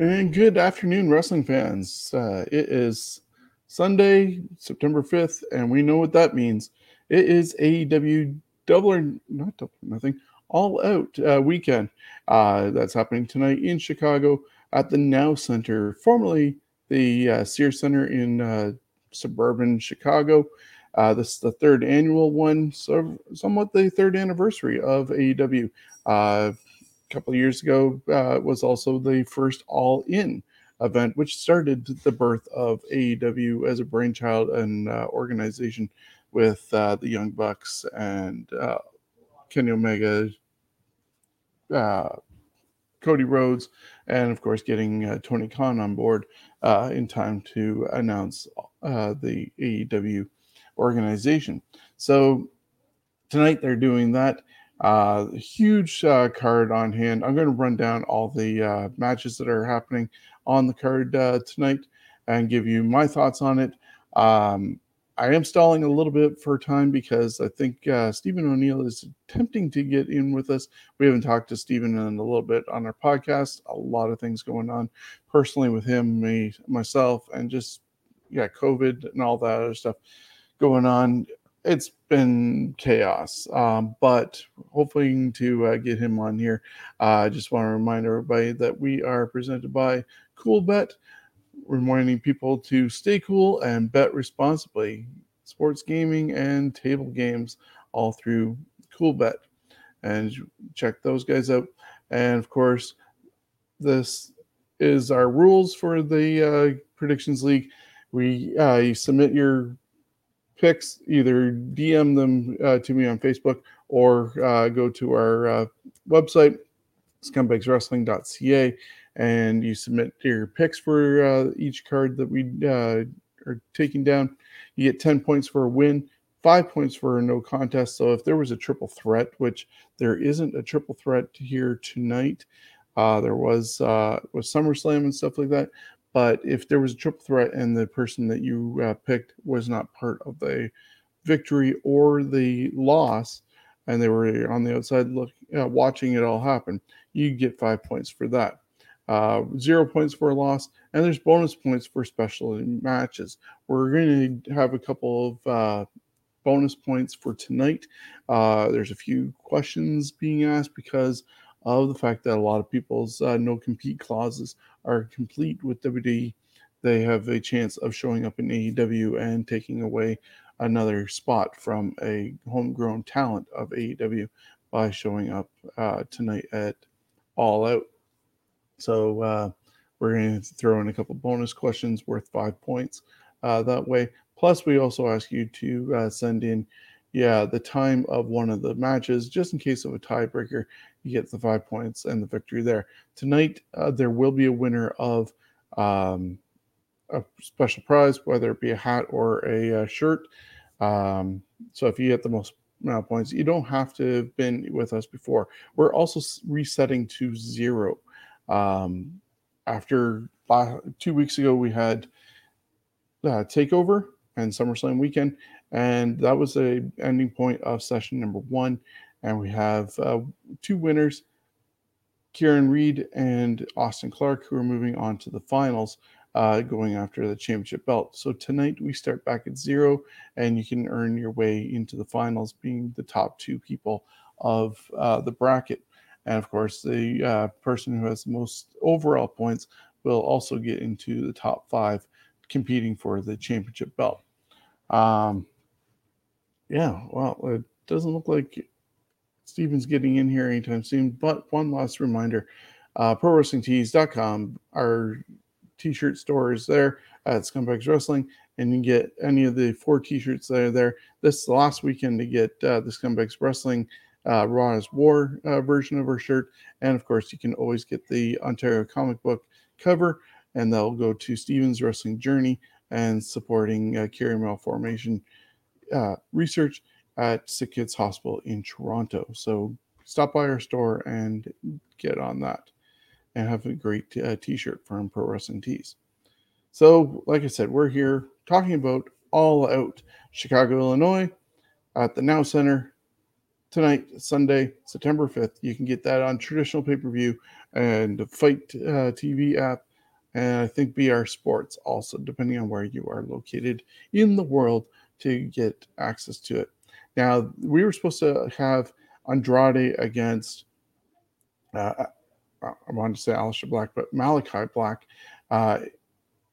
And good afternoon, wrestling fans. Uh, it is Sunday, September 5th, and we know what that means. It is AEW double or not double, nothing, all out uh, weekend. Uh, that's happening tonight in Chicago at the Now Center, formerly the uh, Sears Center in uh, suburban Chicago. Uh, this is the third annual one, so somewhat the third anniversary of AEW couple years ago uh, was also the first All In event, which started the birth of AEW as a brainchild and uh, organization with uh, the Young Bucks and uh, Kenny Omega, uh, Cody Rhodes, and of course getting uh, Tony Khan on board in time to announce the AEW organization. So tonight they're doing that. Uh, huge uh, card on hand. I'm going to run down all the uh, matches that are happening on the card uh, tonight and give you my thoughts on it. Um, I am stalling a little bit for time because I think uh, Stephen O'Neill is attempting to get in with us. We haven't talked to Stephen in a little bit on our podcast. A lot of things going on personally with him, me, myself, and just yeah, COVID and all that other stuff going on it's been chaos. Um, but hoping to uh, get him on here. Uh, I uh, just want to remind everybody that we are presented by Coolbet, reminding people to stay cool and bet responsibly. Sports gaming and table games all through Coolbet. And check those guys out. And of course, this is our rules for the uh, predictions league. We uh, you submit your picks, either DM them uh, to me on Facebook or uh, go to our uh, website, scumbagswrestling.ca, and you submit your picks for uh, each card that we uh, are taking down. You get 10 points for a win, five points for a no contest. So if there was a triple threat, which there isn't a triple threat here tonight, uh, there was was SummerSlam and stuff like that. But if there was a triple threat and the person that you uh, picked was not part of the victory or the loss, and they were on the outside look uh, watching it all happen, you get five points for that. Uh, zero points for a loss, and there's bonus points for special matches. We're going to have a couple of uh, bonus points for tonight. Uh, there's a few questions being asked because of the fact that a lot of people's uh, no compete clauses are complete with WWE. They have a chance of showing up in AEW and taking away another spot from a homegrown talent of AEW by showing up uh, tonight at All Out. So uh, we're going to throw in a couple bonus questions worth five points uh, that way. Plus, we also ask you to uh, send in yeah, the time of one of the matches, just in case of a tiebreaker, you get the five points and the victory there. Tonight, uh, there will be a winner of um, a special prize, whether it be a hat or a, uh, shirt. Um, so if you get the most amount of points, you don't have to have been with us before. We're also resetting to zero. Um, after two weeks ago, we had uh, Takeover and SummerSlam weekend and that was a ending point of session number one. And we have uh, two winners, Kieran Reed and Austin Clark, who are moving on to the finals, uh, going after the championship belt. So tonight we start back at zero, and you can earn your way into the finals, being the top two people of uh, the bracket. And of course, the uh, person who has the most overall points will also get into the top five, competing for the championship belt. Um, yeah, well, it doesn't look like Steven's getting in here anytime soon. But one last reminder uh, ProWrestlingTees.com, our t shirt store is there at Scumbags Wrestling, and you can get any of the four t shirts that are there. This is the last weekend to get uh, the Scumbags Wrestling uh, Raw is War uh, version of our shirt. And of course, you can always get the Ontario comic book cover, and that'll go to Steven's Wrestling Journey and supporting uh, Chiari Malformation uh, research at Sick Kids Hospital in Toronto. So stop by our store and get on that and have a great uh, t-shirt from Pro Wrestling Tees. So, like I said, we're here talking about All Out Chicago, Illinois at the Now Center tonight, Sunday, September 5th. You can get that on traditional pay per view and FITE uh, TV app, and I think BR Sports also, depending on where you are located in the world to get access to it. Now, we were supposed to have Andrade against, uh, I wanted to say Aleister Black, but Malakai Black. Uh,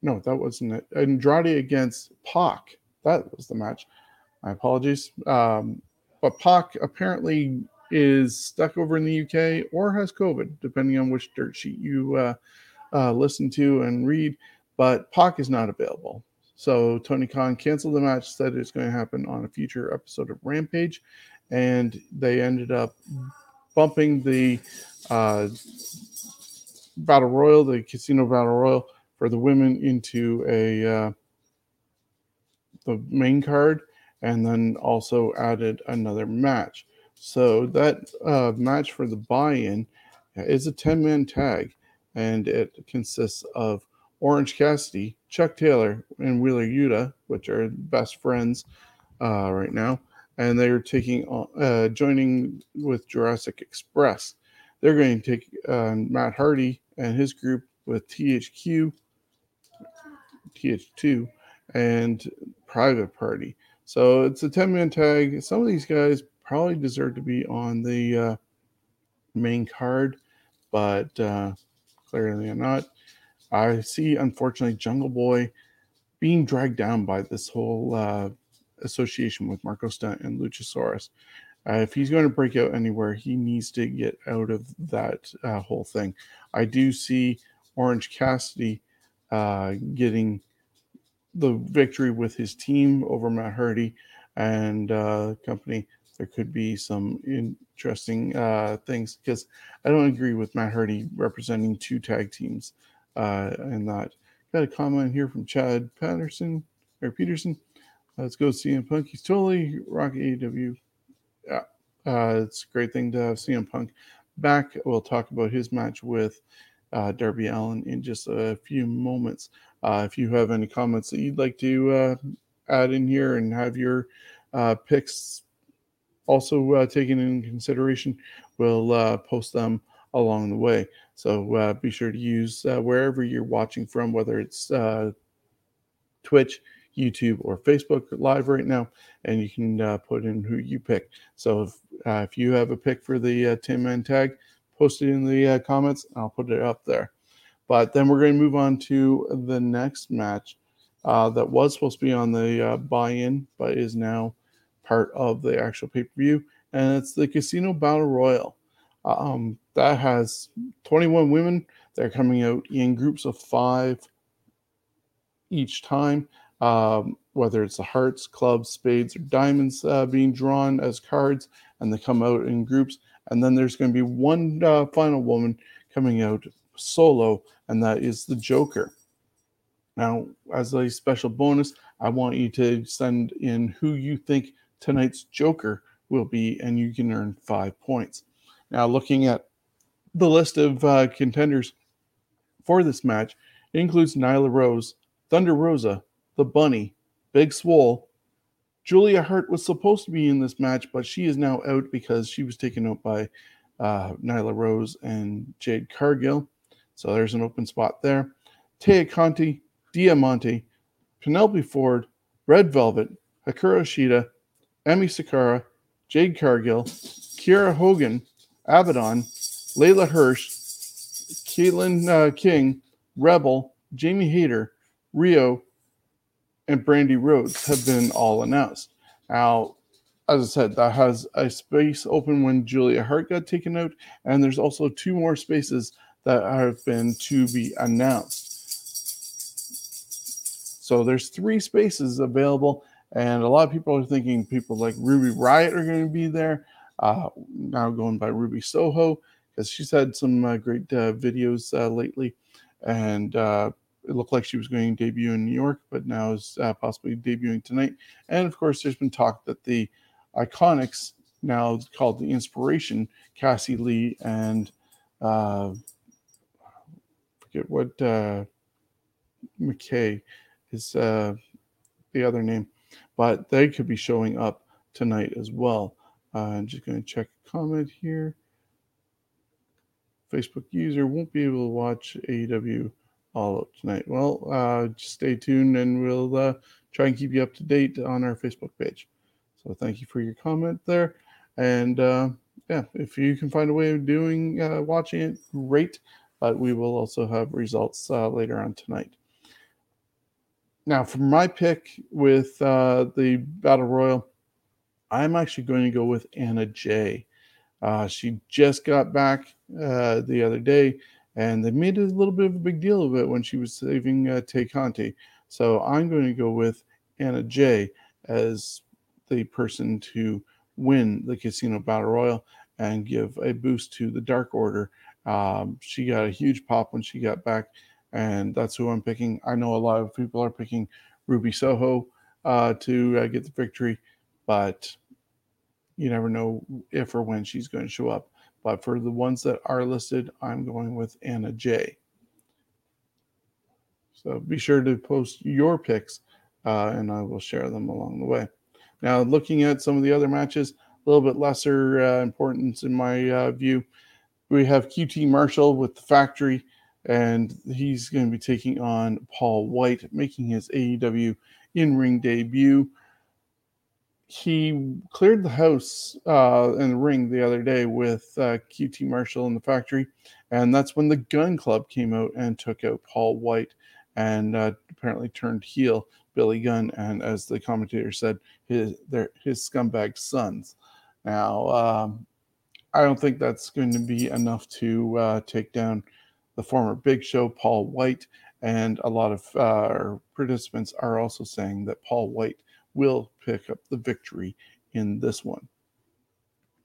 no, that wasn't it. Andrade against Pac. That was the match. My apologies. Um, but Pac apparently is stuck over in the UK or has COVID, depending on which dirt sheet you uh, uh, listen to and read. But Pac is not available. So Tony Khan canceled the match, said it's going to happen on a future episode of Rampage, and they ended up bumping the uh, battle royal, the casino battle royal for the women into a uh, the main card and then also added another match. So that uh, match for the buy-in is a 10-man tag, and it consists of Orange Cassidy, Chuck Taylor, and Wheeler Yuta, which are best friends uh, right now, and they're taking uh, joining with Jurassic Express. They're going to take uh, Matt Hardy and his group with THQ, TH2, and Private Party. So it's a 10 man tag. Some of these guys probably deserve to be on the uh, main card, but uh, clearly not. I see, unfortunately, Jungle Boy being dragged down by this whole uh, association with Marco Stunt and Luchasaurus. Uh, if he's going to break out anywhere, he needs to get out of that uh, whole thing. I do see Orange Cassidy uh, getting the victory with his team over Matt Hardy and uh, company, there could be some interesting uh, things because I don't agree with Matt Hardy representing two tag teams uh, and that. Got a comment here from Chad Patterson or Peterson. Let's go CM Punk. He's totally rock AEW. Yeah, uh, it's a great thing to have CM Punk back. We'll talk about his match with uh, Darby Allin in just a few moments. Uh, if you have any comments that you'd like to uh, add in here and have your uh, picks also uh, taken in consideration, we'll post them along the way. So uh, be sure to use wherever you're watching from, whether it's Twitch, YouTube, or Facebook Live right now, and you can put in who you pick. So if, if you have a pick for the 10 man tag, post it in the comments. I'll put it up there. But then we're going to move on to the next match uh, that was supposed to be on the uh, buy in, but is now part of the actual pay per view. And it's the Casino Battle Royal. Um, that has 21 women. They're coming out in groups of five each time, um, whether it's the hearts, clubs, spades, or diamonds uh, being drawn as cards, and they come out in groups. And then there's going to be one uh, final woman coming out solo, and that is the Joker. Now, as a special bonus, I want you to send in who you think tonight's Joker will be, and you can earn five points. Now, looking at the list of uh, contenders for this match, includes Nyla Rose, Thunder Rosa, The Bunny, Big Swole. Julia Hart was supposed to be in this match, but she is now out because she was taken out by uh, Nyla Rose and Jade Cargill. So there's an open spot there. Taya Conti, Diamante, Penelope Ford, Red Velvet, Hikaru Shida, Emi Sakura, Jade Cargill, Kiera Hogan, Abaddon, Leyla Hirsch, Caitlin uh, King, Rebel, Jamie Hayter, Rio, and Brandi Rhodes have been all announced. Now, as I said, that has a space open when Julia Hart got taken out, and there's also two more spaces that have been to be announced. So there's three spaces available, and a lot of people are thinking people like Ruby Riott are going to be there. Uh, now going by Ruby Soho because she's had some uh, great uh, videos uh, lately, and uh, it looked like she was going to debut in New York, but now is uh, possibly debuting tonight. And of course, there's been talk that the Iconics now called the Inspiration, Cassie Lee and uh, forget what McKay is the other name, but they could be showing up tonight as well. I'm just going to check a comment here. Facebook user won't be able to watch AEW all up tonight. Well, uh, just stay tuned and we'll uh, try and keep you up to date on our Facebook page. So thank you for your comment there. And uh, yeah, if you can find a way of doing uh, watching it, great. But we will also have results uh, later on tonight. Now, for my pick with uh, the Battle Royal, I'm actually going to go with Anna Jay. Uh, she just got back uh, the other day, and they made a little bit of a big deal of it when she was saving uh, Tay Conti. So I'm going to go with Anna Jay as the person to win the Casino Battle Royal and give a boost to the Dark Order. Um, she got a huge pop when she got back, and that's who I'm picking. I know a lot of people are picking Ruby Soho uh, to uh, get the victory, but you never know if or when she's going to show up. But for the ones that are listed, I'm going with Anna Jay. So be sure to post your picks, uh, and I will share them along the way. Now, looking at some of the other matches, a little bit lesser uh, importance in my uh, view. We have QT Marshall with the factory, and he's going to be taking on Paul White, making his AEW in ring debut. He cleared the house uh, in the ring the other day with uh, QT Marshall in the factory, and that's when the Gun Club came out and took out Paul White and uh, apparently turned heel Billy Gunn, and as the commentator said, his their his scumbag sons. Now, um, I don't think that's going to be enough to uh, take down the former Big Show, Paul White, and a lot of uh, participants are also saying that Paul White will pick up the victory in this one.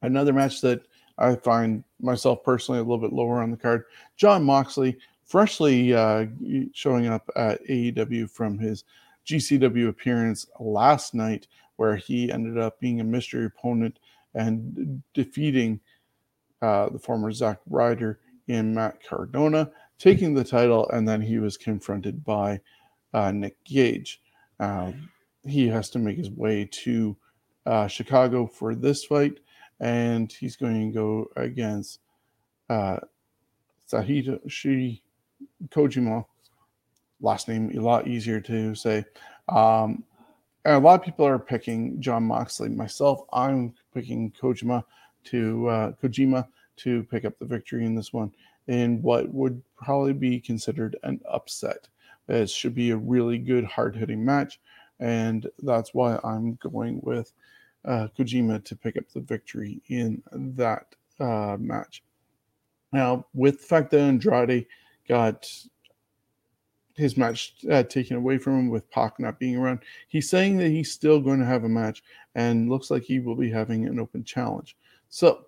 Another match that I find myself personally a little bit lower on the card. Jon Moxley, freshly uh, showing up at AEW from his GCW appearance last night, where he ended up being a mystery opponent and defeating uh, the former Zack Ryder in Matt Cardona, taking the title, and then he was confronted by uh, Nick Gage. Uh, he has to make his way to uh, Chicago for this fight, and he's going to go against uh, Sahito Kojima last name a lot easier to say. Um, and a lot of people are picking Jon Moxley. Myself, I'm picking Kojima to uh, Kojima to pick up the victory in this one in what would probably be considered an upset. It should be a really good, hard hitting match, and that's why I'm going with uh, Kojima to pick up the victory in that uh, match. Now, with the fact that Andrade got his match uh, taken away from him with Pac not being around. He's saying that he's still going to have a match and looks like he will be having an open challenge. So,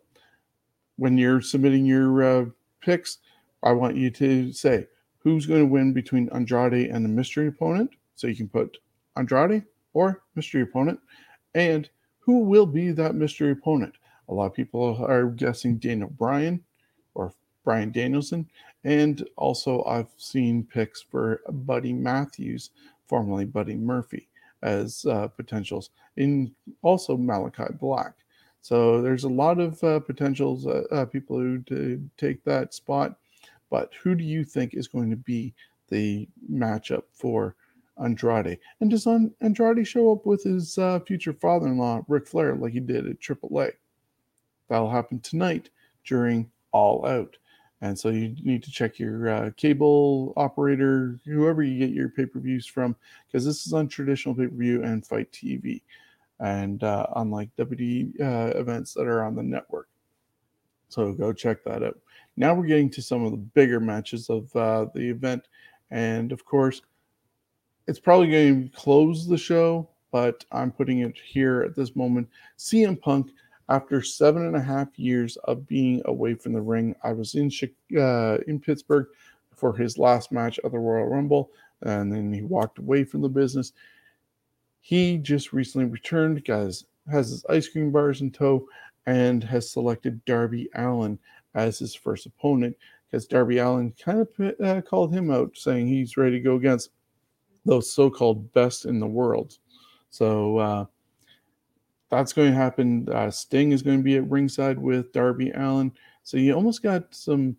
when you're submitting your uh, picks, I want you to say who's going to win between Andrade and the mystery opponent. So you can put Andrade or mystery opponent, and who will be that mystery opponent. A lot of people are guessing Daniel Bryan or Bryan Danielson. And also, I've seen picks for Buddy Matthews, formerly Buddy Murphy, as uh, potentials, in also Malakai Black. So there's a lot of uh, potentials, uh, uh people who take that spot. But who do you think is going to be the matchup for Andrade? And does on Andrade show up with his uh, future father in law, Ric Flair, like he did at AAA? That'll happen tonight during All Out. And so you need to check your uh, cable operator, whoever you get your pay per views from, because this is on traditional pay per view and FITE TV, and uh, unlike WWE uh, events that are on the network. So go check that out. Now we're getting to some of the bigger matches of uh, the event. And of course, it's probably going to close the show, but I'm putting it here at this moment. CM Punk after seven and a half years of being away from the ring, I was in uh, in Pittsburgh for his last match of the Royal Rumble, and then he walked away from the business. He just recently returned, guys, has his ice cream bars in tow, and has selected Darby Allin as his first opponent because Darby Allin kind of uh, called him out, saying he's ready to go against those so-called best in the world. So uh, that's going to happen. Uh, Sting is going to be at ringside with Darby Allin. So you almost got some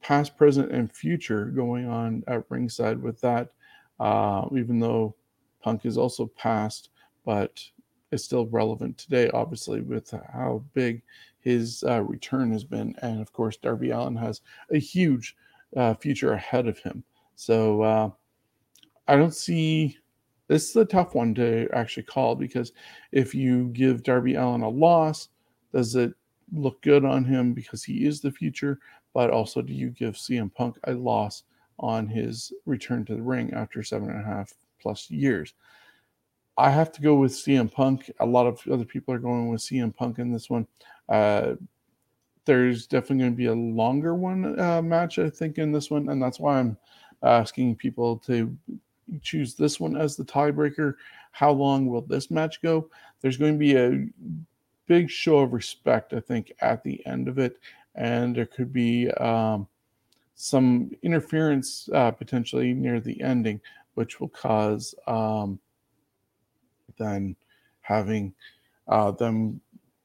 past, present, and future going on at ringside with that. Uh, even though Punk is also past, but is still relevant today, obviously, with how big his uh, return has been. And of course, Darby Allin has a huge uh, future ahead of him. So uh, I don't see this is a tough one to actually call because if you give Darby Allin a loss, does it look good on him because he is the future? But also, do you give CM Punk a loss on his return to the ring after seven and a half plus years? I have to go with CM Punk. A lot of other people are going with CM Punk in this one. Uh, there's definitely going to be a longer one uh, match, I think, in this one, and that's why I'm asking people to choose this one as the tiebreaker. How long will this match go? There's going to be a big show of respect, I think, at the end of it, and there could be um, some interference uh, potentially near the ending, which will cause um, then having uh, them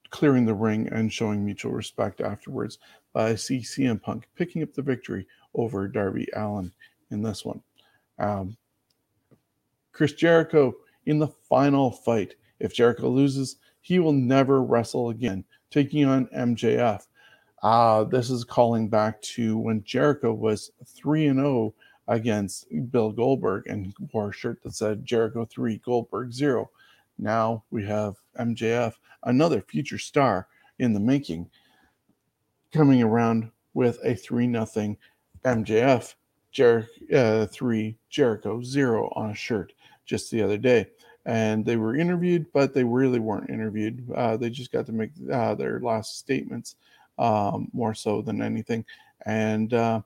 clearing the ring and showing mutual respect afterwards. I see CM Punk picking up the victory over Darby Allin in this one. Um, Chris Jericho in the final fight. If Jericho loses, he will never wrestle again, taking on MJF. Uh, this is calling back to when Jericho was 3 and 0 against Bill Goldberg and wore a shirt that said Jericho 3, Goldberg 0. Now we have MJF, another future star in the making, coming around with a 3 0 MJF Jer- uh, 3 Jericho 0 on a shirt just the other day. And they were interviewed, but they really weren't interviewed. Uh, they just got to make uh, their last statements um, more so than anything. And uh,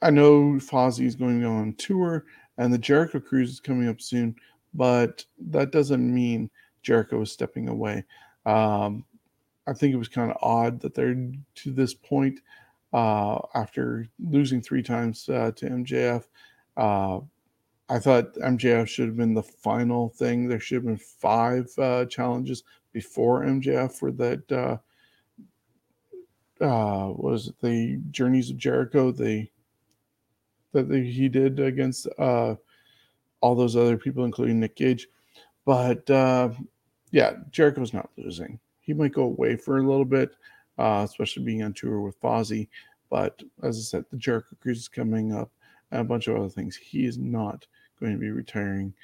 I know Fozzy is going on tour, and the Jericho Cruise is coming up soon but that doesn't mean Jericho is stepping away. Um, I think it was kind of odd that they're to this point uh, after losing three times uh, to MJF. Uh, I thought MJF should have been the final thing. There should have been five uh, challenges before MJF for that. Uh, uh, was it the Journeys of Jericho? The that the, he did against uh, all those other people, including Nick Gage. But uh, yeah, Jericho's not losing. He might go away for a little bit, uh, especially being on tour with Fozzy. But as I said, the Jericho Cruise is coming up and a bunch of other things. He is not going to be retiring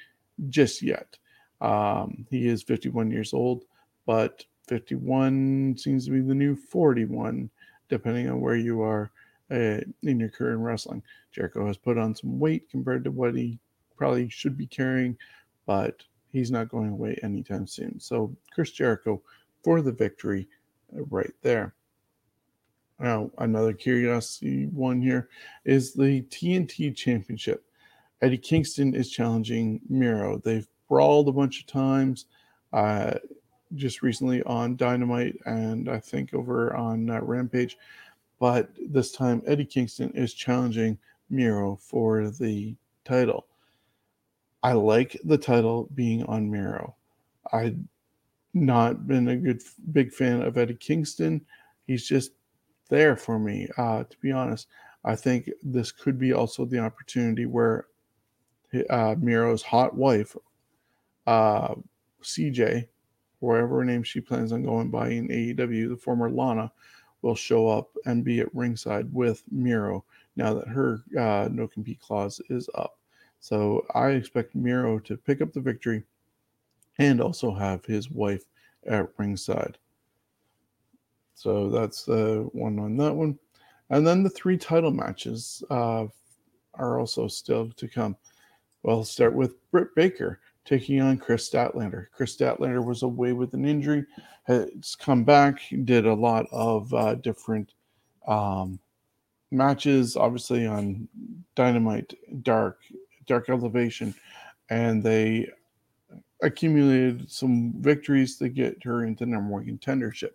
just yet. Um, he is 51 years old, but 51 seems to be the new 41, depending on where you are uh, in your career in wrestling. Jericho has put on some weight compared to what he probably should be carrying, but he's not going away anytime soon. So Chris Jericho for the victory uh, right there. Now, another curiosity one here is the TNT Championship. Eddie Kingston is challenging Miro. They've brawled a bunch of times, uh, just recently on Dynamite and I think over on uh, Rampage. But this time, Eddie Kingston is challenging Miro for the title. I like the title being on Miro. I've not been a good big fan of Eddie Kingston. He's just there for me, uh, to be honest. I think this could be also the opportunity where uh, Miro's hot wife, uh, CJ, wherever her name she plans on going by in AEW, the former Lana, will show up and be at ringside with Miro now that her uh, no compete clause is up. So I expect Miro to pick up the victory and also have his wife at ringside. So that's uh, one on that one. And then the three title matches uh, are also still to come. Well, start with Britt Baker taking on Kris Statlander. Kris Statlander was away with an injury, has come back, did a lot of uh, different um, matches, obviously on Dynamite, Dark, Dark Elevation, and they accumulated some victories to get her into number one contendership.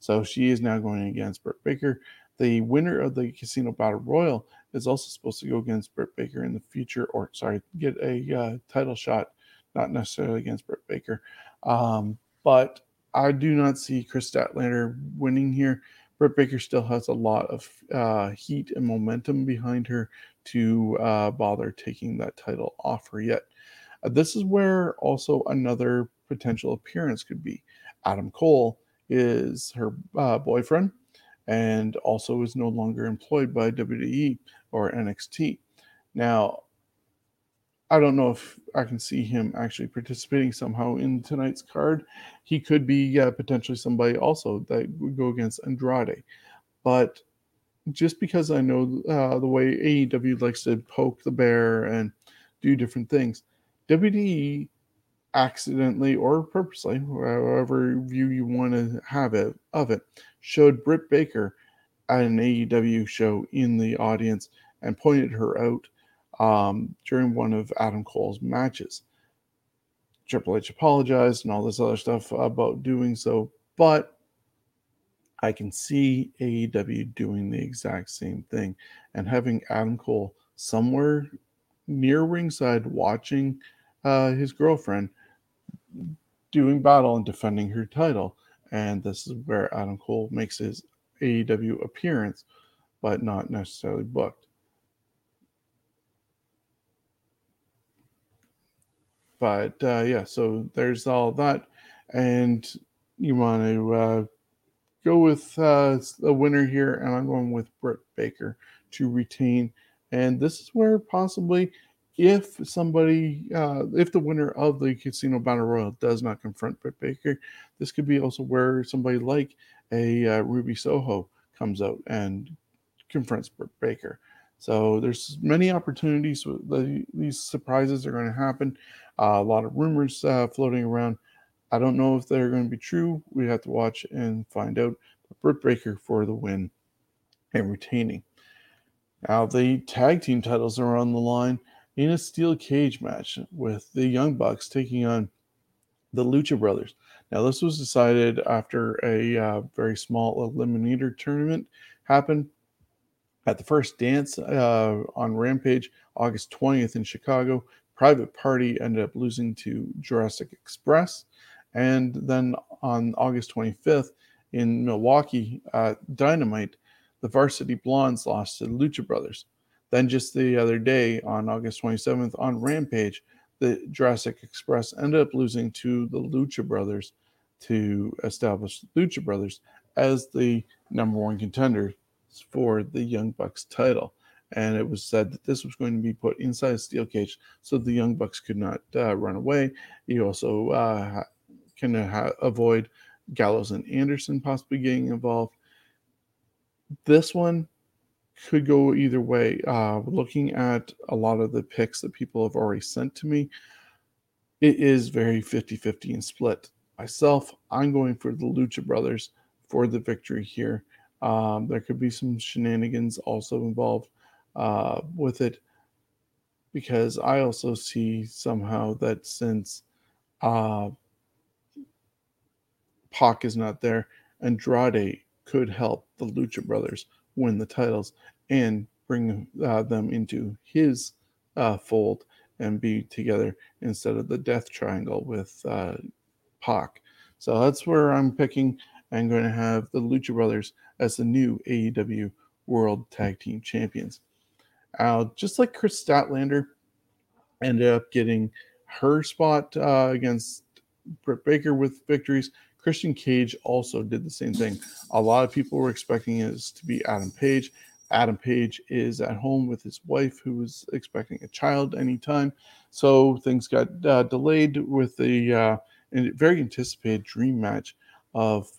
So she is now going against Britt Baker. The winner of the Casino Battle Royal is also supposed to go against Britt Baker in the future, or sorry, get a uh, title shot, not necessarily against Britt Baker. Um, but I do not see Kris Statlander winning here. Britt Baker still has a lot of uh, heat and momentum behind her to uh, bother taking that title off her yet. Uh, this is where also another potential appearance could be. Adam Cole is her uh, boyfriend and also is no longer employed by WWE or NXT. Now, I don't know if I can see him actually participating somehow in tonight's card. He could be uh, potentially somebody also that would go against Andrade. But just because I know uh, the way AEW likes to poke the bear and do different things, WWE accidentally or purposely, however view you want to have it of it, showed Britt Baker at an AEW show in the audience and pointed her out um, during one of Adam Cole's matches. Triple H apologized and all this other stuff about doing so, but I can see AEW doing the exact same thing and having Adam Cole somewhere near ringside watching uh, his girlfriend doing battle and defending her title. And this is where Adam Cole makes his AEW appearance, but not necessarily booked. But uh, yeah, so there's all that. And you want to uh, go with uh, the winner here, and I'm going with Britt Baker to retain. And this is where possibly if somebody, uh, if the winner of the Casino Battle Royal does not confront Britt Baker, this could be also where somebody like a uh, Ruby Soho comes out and confronts Britt Baker. So there's many opportunities. The, these surprises are going to happen. Uh, a lot of rumors uh, floating around. I don't know if they're going to be true. We have to watch and find out. But Britt Baker for the win and retaining. Now the tag team titles are on the line in a steel cage match with the Young Bucks taking on the Lucha Brothers. Now, this was decided after a uh, very small eliminator tournament happened at the first dance uh, on Rampage, August 20th in Chicago. Private Party ended up losing to Jurassic Express. And then on August 25th in Milwaukee, uh, Dynamite, the Varsity Blondes lost to the Lucha Brothers. Then, just the other day on August 27th on Rampage, the Jurassic Express ended up losing to the Lucha Brothers to establish the Lucha Brothers as the number one contender for the Young Bucks title. And it was said that this was going to be put inside a steel cage so the Young Bucks could not uh, run away. You also uh, can ha- avoid Gallows and Anderson possibly getting involved. This one could go either way. Uh, looking at a lot of the picks that people have already sent to me, it is very 50 50 and split. Myself, I'm going for the Lucha Brothers for the victory here. Um, there could be some shenanigans also involved uh, with it because I also see somehow that since uh, Pac is not there, Andrade could help the Lucha Brothers win the titles and bring uh, them into his uh, fold and be together instead of the death triangle with uh, Pac. So that's where I'm picking. I'm going to have the Lucha Brothers as the new AEW World Tag Team Champions. Uh, just like Kris Statlander ended up getting her spot uh, against Britt Baker with victories, Christian Cage also did the same thing. A lot of people were expecting it to be Adam Page. Adam Page is at home with his wife, who was expecting a child anytime. So things got uh, delayed with the uh, very anticipated dream match of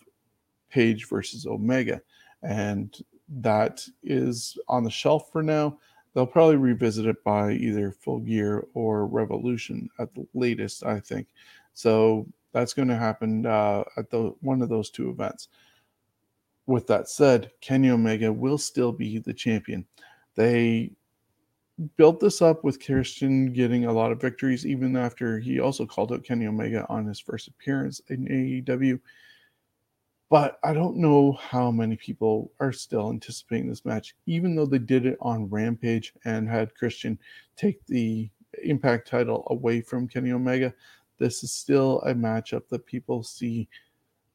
Page versus Omega. And that is on the shelf for now. They'll probably revisit it by either Full Gear or Revolution at the latest, I think. So that's going to happen uh, at the one of those two events. With that said, Kenny Omega will still be the champion. They built this up with Christian getting a lot of victories, even after he also called out Kenny Omega on his first appearance in AEW. But I don't know how many people are still anticipating this match, even though they did it on Rampage and had Christian take the Impact title away from Kenny Omega. This is still a matchup that people see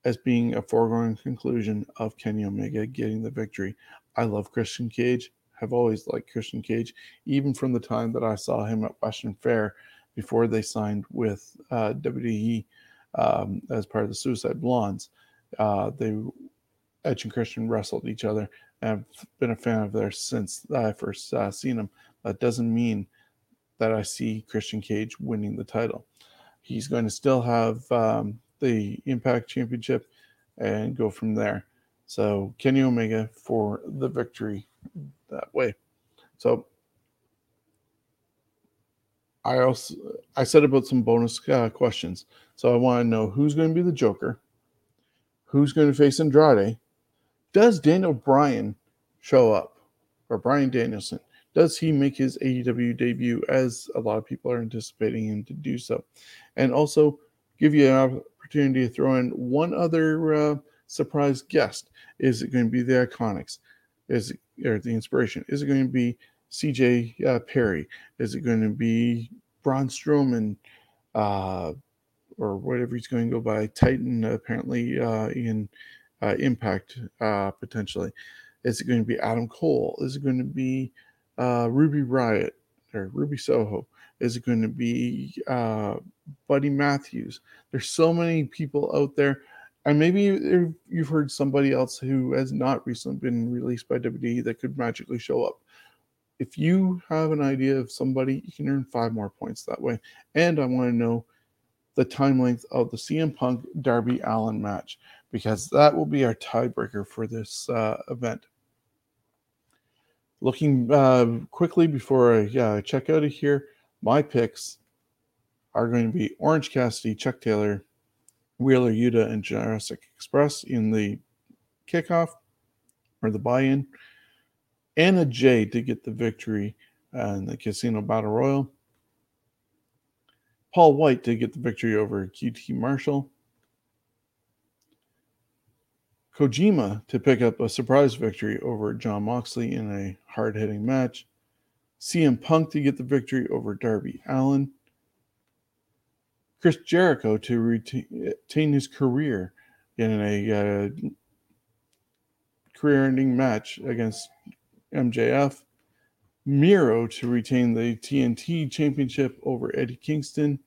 as being a foregone conclusion of Kenny Omega getting the victory. I love Christian Cage have always liked Christian Cage, even from the time that I saw him at Western Fair before they signed with uh, WWE um, as part of the Suicide Blondes. Uh, they Edge and Christian wrestled each other. I've been a fan of theirs since I first uh, seen them. That doesn't mean that I see Christian Cage winning the title. He's going to still have um, the Impact Championship and go from there. So Kenny Omega for the victory that way. So I also I said about some bonus uh, questions. So I want to know who's going to be the Joker, who's going to face Andrade, does Daniel Bryan show up, or Bryan Danielson? Does he make his AEW debut as a lot of people are anticipating him to do so? And also give you an opportunity to throw in one other uh, surprise guest. Is it going to be the Iconics? Is it or the inspiration? Is it going to be CJ uh, Perry? Is it going to be Braun Strowman, uh, or whatever he's going to go by? Titan, apparently uh, in uh, Impact, uh, potentially. Is it going to be Adam Cole? Is it going to be uh, Ruby Riott or Ruby Soho? Is it going to be Buddy Matthews? There's so many people out there and maybe you've heard somebody else who has not recently been released by WWE that could magically show up. If you have an idea of somebody, you can earn five more points that way. And I want to know the time length of the CM Punk Darby Allin match because that will be our tiebreaker for this uh, event. Looking uh, quickly before I uh, check out of here, my picks are going to be Orange Cassidy, Chuck Taylor, Wheeler Yuta and Jurassic Express in the kickoff or the buy in. Anna Jay to get the victory in the Casino Battle Royal. Paul White to get the victory over QT Marshall. Kojima to pick up a surprise victory over Jon Moxley in a hard hitting match. CM Punk to get the victory over Darby Allin. Chris Jericho to retain his career in a uh, career ending match against MJF. Miro to retain the TNT championship over Eddie Kingston.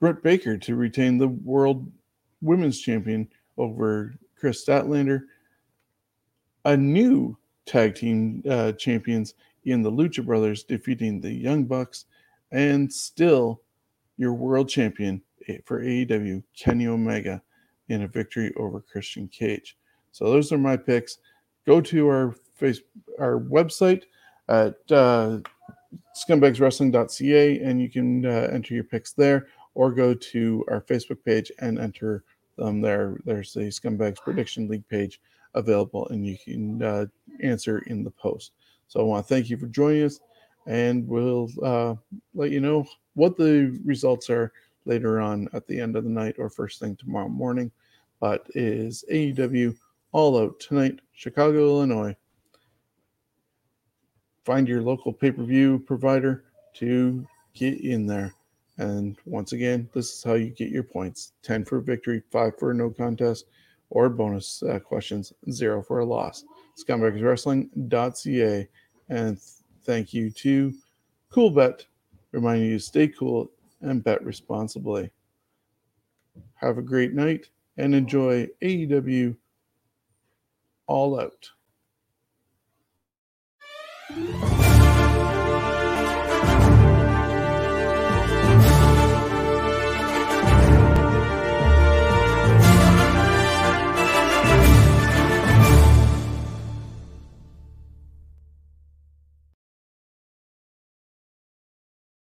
Britt Baker to retain the world women's champion over Kris Statlander. A new tag team uh, champions in the Lucha Brothers defeating the Young Bucks. And still your world champion for AEW, Kenny Omega, in a victory over Christian Cage. So those are my picks. Go to our face our website at uh, scumbagswrestling.ca and you can uh, enter your picks there, or go to our Facebook page and enter them there. There's a Scumbags Prediction League page available, and you can uh, answer in the post. So I want to thank you for joining us, and we'll uh, let you know what the results are later on at the end of the night or first thing tomorrow morning. But is AEW All Out tonight, Chicago, Illinois. Find your local pay per view provider to get in there. And once again, this is how you get your points 10 for victory, 5 for a no contest, or bonus uh, questions, 0 for a loss. ScumbagsWrestling.ca. And thank you to CoolBet reminding you to stay cool and bet responsibly. Have a great night and enjoy AEW All Out.